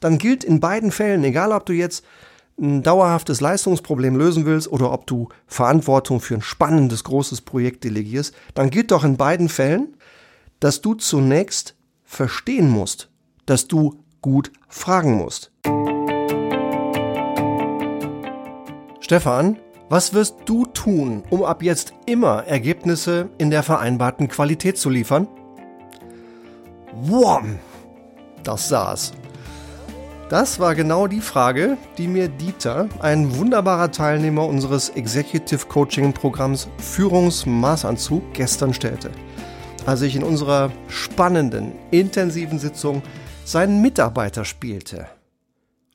dann gilt in beiden Fällen, egal ob du jetzt ein dauerhaftes Leistungsproblem lösen willst oder ob du Verantwortung für ein spannendes, großes Projekt delegierst, dann gilt doch in beiden Fällen, dass du zunächst verstehen musst, dass du gut fragen musst. Stefan, was wirst du tun, um ab jetzt immer Ergebnisse in der vereinbarten Qualität zu liefern? Wom! Das saß. Das war genau die Frage, die mir Dieter, ein wunderbarer Teilnehmer unseres Executive Coaching Programms Führungsmaßanzug, gestern stellte, als ich in unserer spannenden, intensiven Sitzung seinen Mitarbeiter spielte.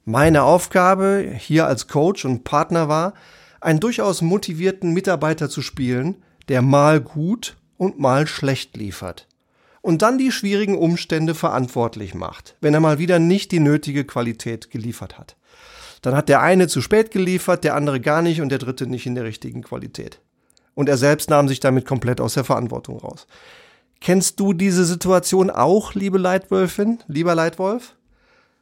Meine Aufgabe hier als Coach und Partner war, einen durchaus motivierten Mitarbeiter zu spielen, der mal gut und mal schlecht liefert und dann die schwierigen Umstände verantwortlich macht, wenn er mal wieder nicht die nötige Qualität geliefert hat. Dann hat der eine zu spät geliefert, der andere gar nicht und der dritte nicht in der richtigen Qualität. Und er selbst nahm sich damit komplett aus der Verantwortung raus. Kennst du diese Situation auch, liebe Leitwölfin, lieber Leitwolf?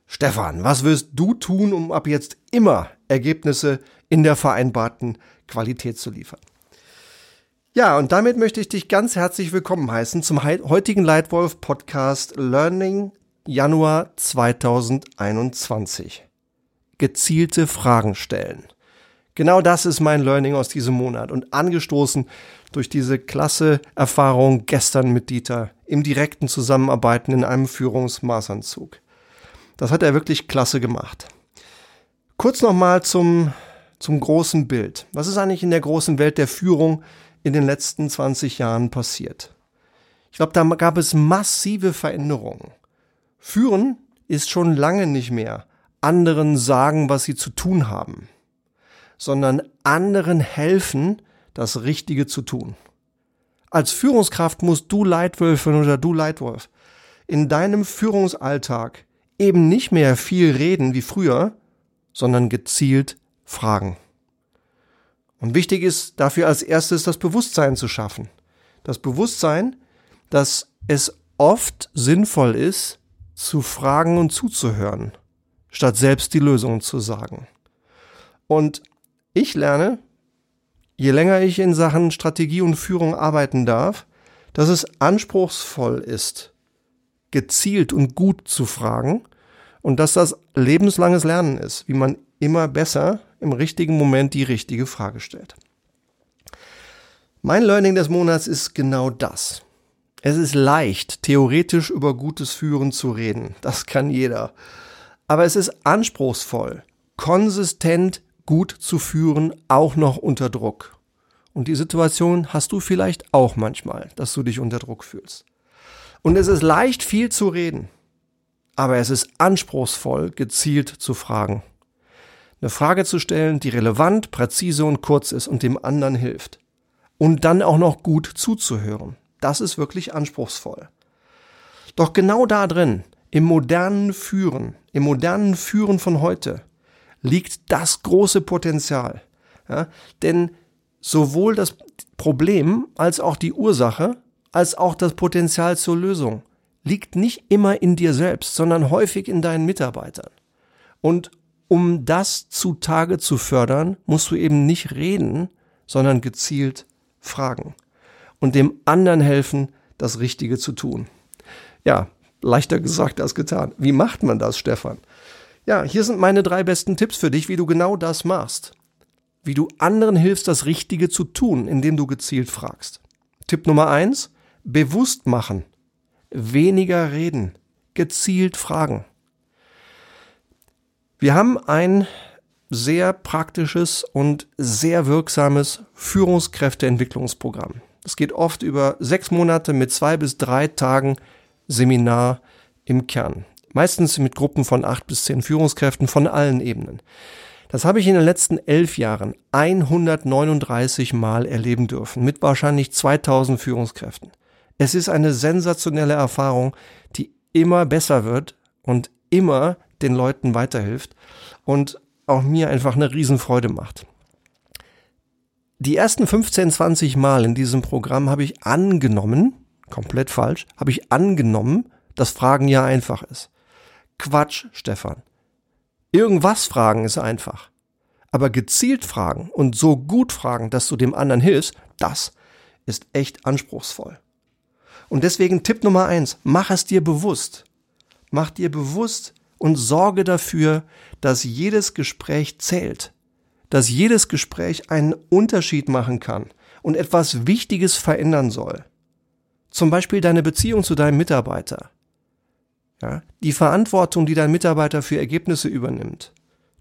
Stefan, was wirst du tun, um ab jetzt immer Ergebnisse in der vereinbarten Qualität zu liefern? Ja, und damit möchte ich dich ganz herzlich willkommen heißen zum heutigen Leitwolf Podcast Learning Januar 2021. Gezielte Fragen stellen. Genau das ist mein Learning aus diesem Monat und angestoßen durch diese klasse Erfahrung gestern mit Dieter im direkten Zusammenarbeiten in einem Führungsmaßanzug. Das hat er wirklich klasse gemacht. Kurz nochmal zum, zum großen Bild. Was ist eigentlich in der großen Welt der Führung in den letzten 20 Jahren passiert. Ich glaube, da gab es massive Veränderungen. Führen ist schon lange nicht mehr anderen sagen, was sie zu tun haben, sondern anderen helfen, das Richtige zu tun. Als Führungskraft musst du Leitwölfin oder du Leitwolf in deinem Führungsalltag eben nicht mehr viel reden wie früher, sondern gezielt fragen. Und wichtig ist dafür als erstes das Bewusstsein zu schaffen. Das Bewusstsein, dass es oft sinnvoll ist, zu fragen und zuzuhören, statt selbst die Lösung zu sagen. Und ich lerne, je länger ich in Sachen Strategie und Führung arbeiten darf, dass es anspruchsvoll ist, gezielt und gut zu fragen und dass das lebenslanges Lernen ist, wie man immer besser im richtigen Moment die richtige Frage stellt. Mein Learning des Monats ist genau das. Es ist leicht, theoretisch über gutes Führen zu reden. Das kann jeder. Aber es ist anspruchsvoll, konsistent gut zu führen, auch noch unter Druck. Und die Situation hast du vielleicht auch manchmal, dass du dich unter Druck fühlst. Und es ist leicht, viel zu reden. Aber es ist anspruchsvoll, gezielt zu fragen eine Frage zu stellen, die relevant, präzise und kurz ist und dem anderen hilft. Und dann auch noch gut zuzuhören. Das ist wirklich anspruchsvoll. Doch genau da drin, im modernen Führen, im modernen Führen von heute, liegt das große Potenzial. Ja, denn sowohl das Problem als auch die Ursache, als auch das Potenzial zur Lösung liegt nicht immer in dir selbst, sondern häufig in deinen Mitarbeitern. Und um das zutage zu fördern, musst du eben nicht reden, sondern gezielt fragen und dem anderen helfen, das Richtige zu tun. Ja, leichter gesagt als getan. Wie macht man das, Stefan? Ja, hier sind meine drei besten Tipps für dich, wie du genau das machst. Wie du anderen hilfst, das Richtige zu tun, indem du gezielt fragst. Tipp Nummer eins, bewusst machen. Weniger reden. Gezielt fragen. Wir haben ein sehr praktisches und sehr wirksames Führungskräfteentwicklungsprogramm. Das geht oft über sechs Monate mit zwei bis drei Tagen Seminar im Kern. Meistens mit Gruppen von acht bis zehn Führungskräften von allen Ebenen. Das habe ich in den letzten elf Jahren 139 Mal erleben dürfen, mit wahrscheinlich 2000 Führungskräften. Es ist eine sensationelle Erfahrung, die immer besser wird und immer den Leuten weiterhilft und auch mir einfach eine Riesenfreude macht. Die ersten 15, 20 Mal in diesem Programm habe ich angenommen, komplett falsch, habe ich angenommen, dass Fragen ja einfach ist. Quatsch, Stefan. Irgendwas fragen ist einfach. Aber gezielt fragen und so gut fragen, dass du dem anderen hilfst, das ist echt anspruchsvoll. Und deswegen Tipp Nummer eins, mach es dir bewusst. Mach dir bewusst und sorge dafür, dass jedes Gespräch zählt. Dass jedes Gespräch einen Unterschied machen kann und etwas Wichtiges verändern soll. Zum Beispiel deine Beziehung zu deinem Mitarbeiter. Ja, die Verantwortung, die dein Mitarbeiter für Ergebnisse übernimmt.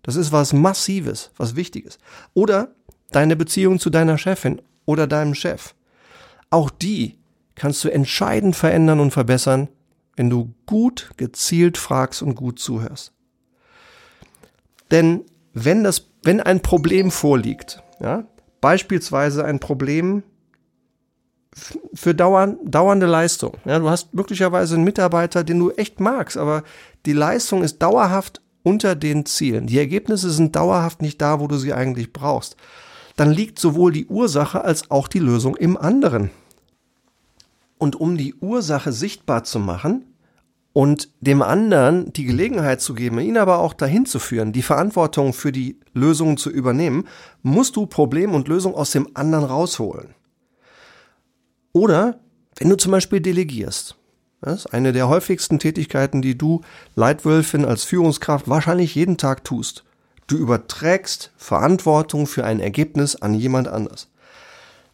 Das ist was Massives, was Wichtiges. Oder deine Beziehung zu deiner Chefin oder deinem Chef. Auch die kannst du entscheidend verändern und verbessern, wenn du gut gezielt fragst und gut zuhörst. Denn wenn das, wenn ein Problem vorliegt, ja, beispielsweise ein Problem für dauern, dauernde Leistung. Ja, du hast möglicherweise einen Mitarbeiter, den du echt magst, aber die Leistung ist dauerhaft unter den Zielen. Die Ergebnisse sind dauerhaft nicht da, wo du sie eigentlich brauchst. Dann liegt sowohl die Ursache als auch die Lösung im anderen. Und um die Ursache sichtbar zu machen und dem anderen die Gelegenheit zu geben, ihn aber auch dahin zu führen, die Verantwortung für die Lösung zu übernehmen, musst du Problem und Lösung aus dem anderen rausholen. Oder wenn du zum Beispiel delegierst. Das ist eine der häufigsten Tätigkeiten, die du Leitwölfin als Führungskraft wahrscheinlich jeden Tag tust. Du überträgst Verantwortung für ein Ergebnis an jemand anders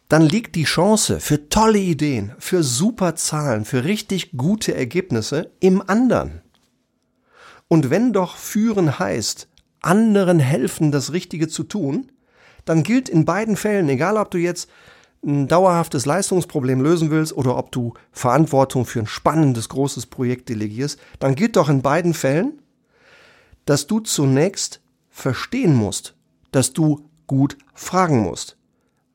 dann liegt die Chance für tolle Ideen, für super Zahlen, für richtig gute Ergebnisse im anderen. Und wenn doch führen heißt, anderen helfen, das Richtige zu tun, dann gilt in beiden Fällen, egal ob du jetzt ein dauerhaftes Leistungsproblem lösen willst oder ob du Verantwortung für ein spannendes, großes Projekt delegierst, dann gilt doch in beiden Fällen, dass du zunächst verstehen musst, dass du gut fragen musst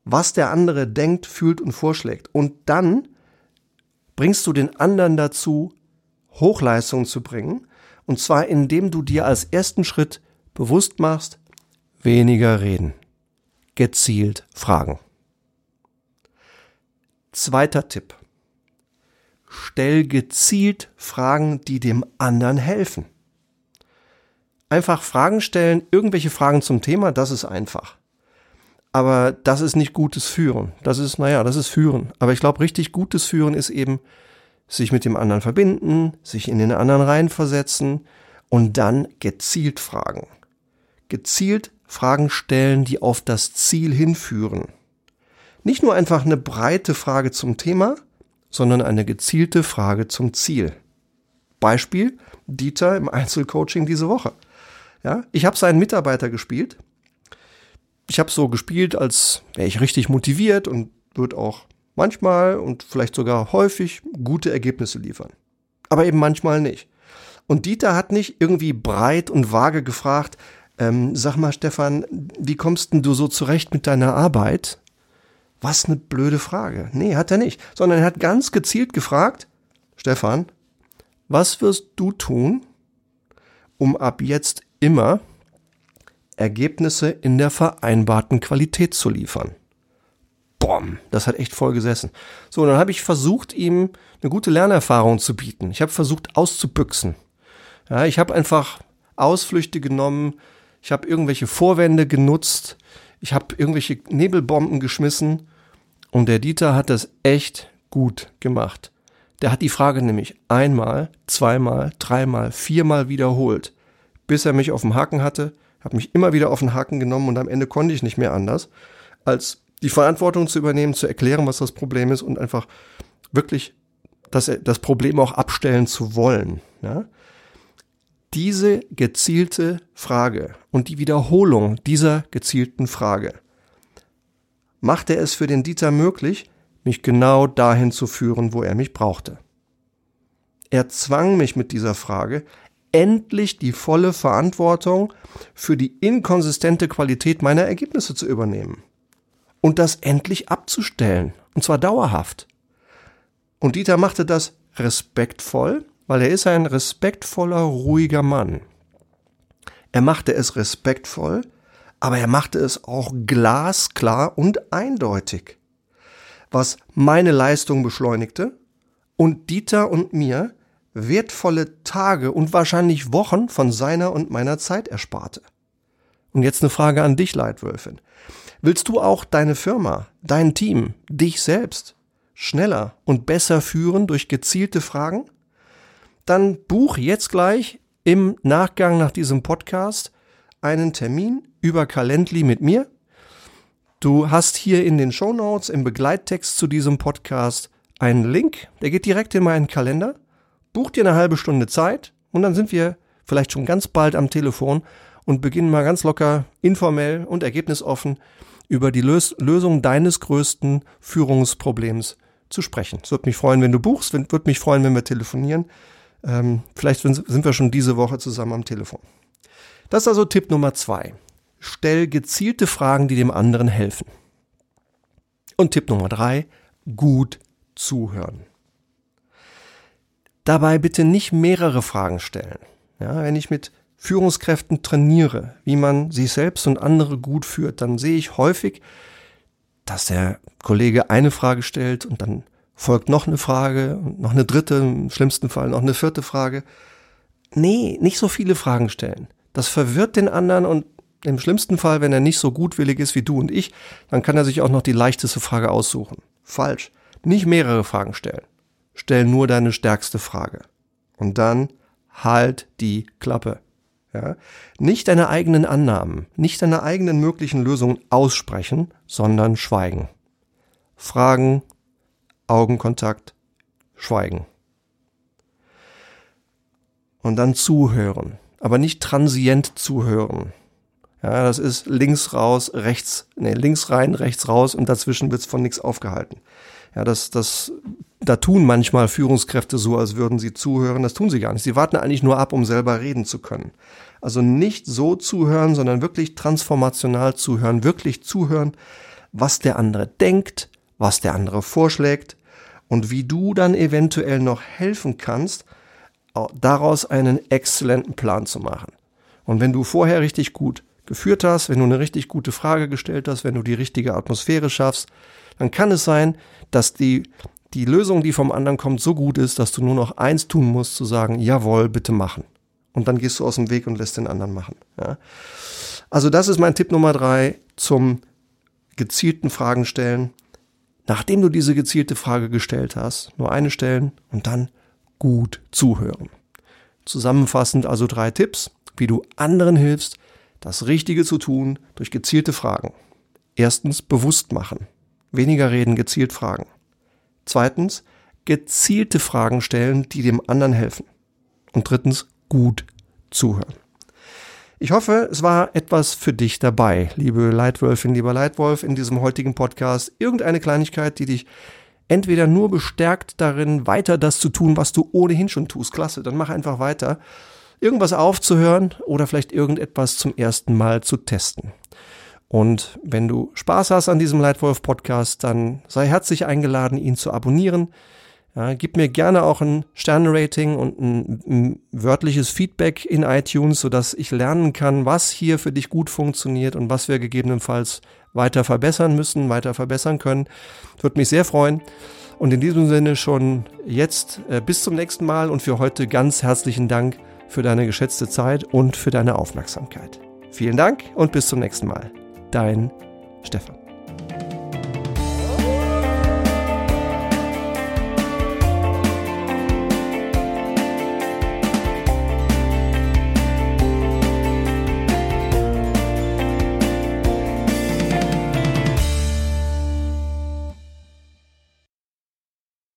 was der andere denkt, fühlt und vorschlägt. Und dann bringst du den anderen dazu, Hochleistung zu bringen. Und zwar indem du dir als ersten Schritt bewusst machst, weniger reden, gezielt fragen. Zweiter Tipp. Stell gezielt Fragen, die dem anderen helfen. Einfach Fragen stellen, irgendwelche Fragen zum Thema, das ist einfach. Aber das ist nicht gutes Führen. Das ist, naja, das ist Führen. Aber ich glaube, richtig gutes Führen ist eben, sich mit dem anderen verbinden, sich in den anderen reinversetzen und dann gezielt fragen. Gezielt Fragen stellen, die auf das Ziel hinführen. Nicht nur einfach eine breite Frage zum Thema, sondern eine gezielte Frage zum Ziel. Beispiel Dieter im Einzelcoaching diese Woche. Ja, ich habe seinen Mitarbeiter gespielt ich habe so gespielt, als wäre ich richtig motiviert und würde auch manchmal und vielleicht sogar häufig gute Ergebnisse liefern. Aber eben manchmal nicht. Und Dieter hat nicht irgendwie breit und vage gefragt, ähm, sag mal Stefan, wie kommst denn du so zurecht mit deiner Arbeit? Was eine blöde Frage. Nee, hat er nicht. Sondern er hat ganz gezielt gefragt, Stefan, was wirst du tun, um ab jetzt immer Ergebnisse in der vereinbarten Qualität zu liefern. Bom, das hat echt voll gesessen. So, dann habe ich versucht, ihm eine gute Lernerfahrung zu bieten. Ich habe versucht auszubüchsen. Ja, ich habe einfach Ausflüchte genommen, ich habe irgendwelche Vorwände genutzt, ich habe irgendwelche Nebelbomben geschmissen und der Dieter hat das echt gut gemacht. Der hat die Frage nämlich einmal, zweimal, dreimal, viermal wiederholt, bis er mich auf dem Haken hatte habe mich immer wieder auf den Haken genommen und am Ende konnte ich nicht mehr anders, als die Verantwortung zu übernehmen, zu erklären, was das Problem ist und einfach wirklich das, das Problem auch abstellen zu wollen. Ja? Diese gezielte Frage und die Wiederholung dieser gezielten Frage machte es für den Dieter möglich, mich genau dahin zu führen, wo er mich brauchte. Er zwang mich mit dieser Frage, endlich die volle Verantwortung für die inkonsistente Qualität meiner Ergebnisse zu übernehmen. Und das endlich abzustellen. Und zwar dauerhaft. Und Dieter machte das respektvoll, weil er ist ein respektvoller, ruhiger Mann. Er machte es respektvoll, aber er machte es auch glasklar und eindeutig. Was meine Leistung beschleunigte und Dieter und mir wertvolle Tage und wahrscheinlich Wochen von seiner und meiner Zeit ersparte. Und jetzt eine Frage an dich, Leitwölfin. Willst du auch deine Firma, dein Team, dich selbst schneller und besser führen durch gezielte Fragen? Dann buch jetzt gleich im Nachgang nach diesem Podcast einen Termin über Calendly mit mir. Du hast hier in den Show Notes im Begleittext zu diesem Podcast einen Link, der geht direkt in meinen Kalender. Buch dir eine halbe Stunde Zeit und dann sind wir vielleicht schon ganz bald am Telefon und beginnen mal ganz locker, informell und ergebnisoffen über die Lös Lösung deines größten Führungsproblems zu sprechen. Es würde mich freuen, wenn du buchst, würde mich freuen, wenn wir telefonieren. Ähm, vielleicht sind wir schon diese Woche zusammen am Telefon. Das ist also Tipp Nummer zwei. Stell gezielte Fragen, die dem anderen helfen. Und Tipp Nummer drei, gut zuhören. Dabei bitte nicht mehrere Fragen stellen. Ja, wenn ich mit Führungskräften trainiere, wie man sich selbst und andere gut führt, dann sehe ich häufig, dass der Kollege eine Frage stellt und dann folgt noch eine Frage und noch eine dritte, im schlimmsten Fall noch eine vierte Frage. Nee, nicht so viele Fragen stellen. Das verwirrt den anderen und im schlimmsten Fall, wenn er nicht so gutwillig ist wie du und ich, dann kann er sich auch noch die leichteste Frage aussuchen. Falsch. Nicht mehrere Fragen stellen. Stell nur deine stärkste Frage. Und dann halt die Klappe. Ja? Nicht deine eigenen Annahmen, nicht deine eigenen möglichen Lösungen aussprechen, sondern schweigen. Fragen, Augenkontakt, schweigen. Und dann zuhören, aber nicht transient zuhören. Ja, das ist links raus, rechts, nee, links rein, rechts raus und dazwischen wird's von nichts aufgehalten. Ja, das, das, da tun manchmal Führungskräfte so, als würden sie zuhören. Das tun sie gar nicht. Sie warten eigentlich nur ab, um selber reden zu können. Also nicht so zuhören, sondern wirklich transformational zuhören, wirklich zuhören, was der andere denkt, was der andere vorschlägt und wie du dann eventuell noch helfen kannst, daraus einen exzellenten Plan zu machen. Und wenn du vorher richtig gut geführt hast, wenn du eine richtig gute Frage gestellt hast, wenn du die richtige Atmosphäre schaffst, dann kann es sein, dass die, die Lösung, die vom anderen kommt, so gut ist, dass du nur noch eins tun musst, zu sagen, jawohl, bitte machen. Und dann gehst du aus dem Weg und lässt den anderen machen. Ja? Also das ist mein Tipp Nummer drei zum gezielten Fragen stellen. Nachdem du diese gezielte Frage gestellt hast, nur eine stellen und dann gut zuhören. Zusammenfassend also drei Tipps, wie du anderen hilfst, das Richtige zu tun durch gezielte Fragen. Erstens bewusst machen. Weniger reden, gezielt fragen. Zweitens gezielte Fragen stellen, die dem anderen helfen. Und drittens gut zuhören. Ich hoffe, es war etwas für dich dabei, liebe Leitwölfin, lieber Leitwolf, in diesem heutigen Podcast. Irgendeine Kleinigkeit, die dich entweder nur bestärkt darin, weiter das zu tun, was du ohnehin schon tust. Klasse, dann mach einfach weiter irgendwas aufzuhören oder vielleicht irgendetwas zum ersten Mal zu testen. Und wenn du Spaß hast an diesem Leitwolf Podcast, dann sei herzlich eingeladen, ihn zu abonnieren. Ja, gib mir gerne auch ein Sternrating und ein, ein, wörtliches Feedback in iTunes, sodass ich lernen kann, was hier für dich gut funktioniert und was wir gegebenenfalls weiter verbessern müssen, weiter verbessern können. Würde mich sehr freuen. Und in diesem Sinne schon jetzt äh, bis zum nächsten Mal und für heute ganz herzlichen Dank für deine geschätzte Zeit und für deine Aufmerksamkeit. Vielen Dank und bis zum nächsten Mal. Dein Stefan.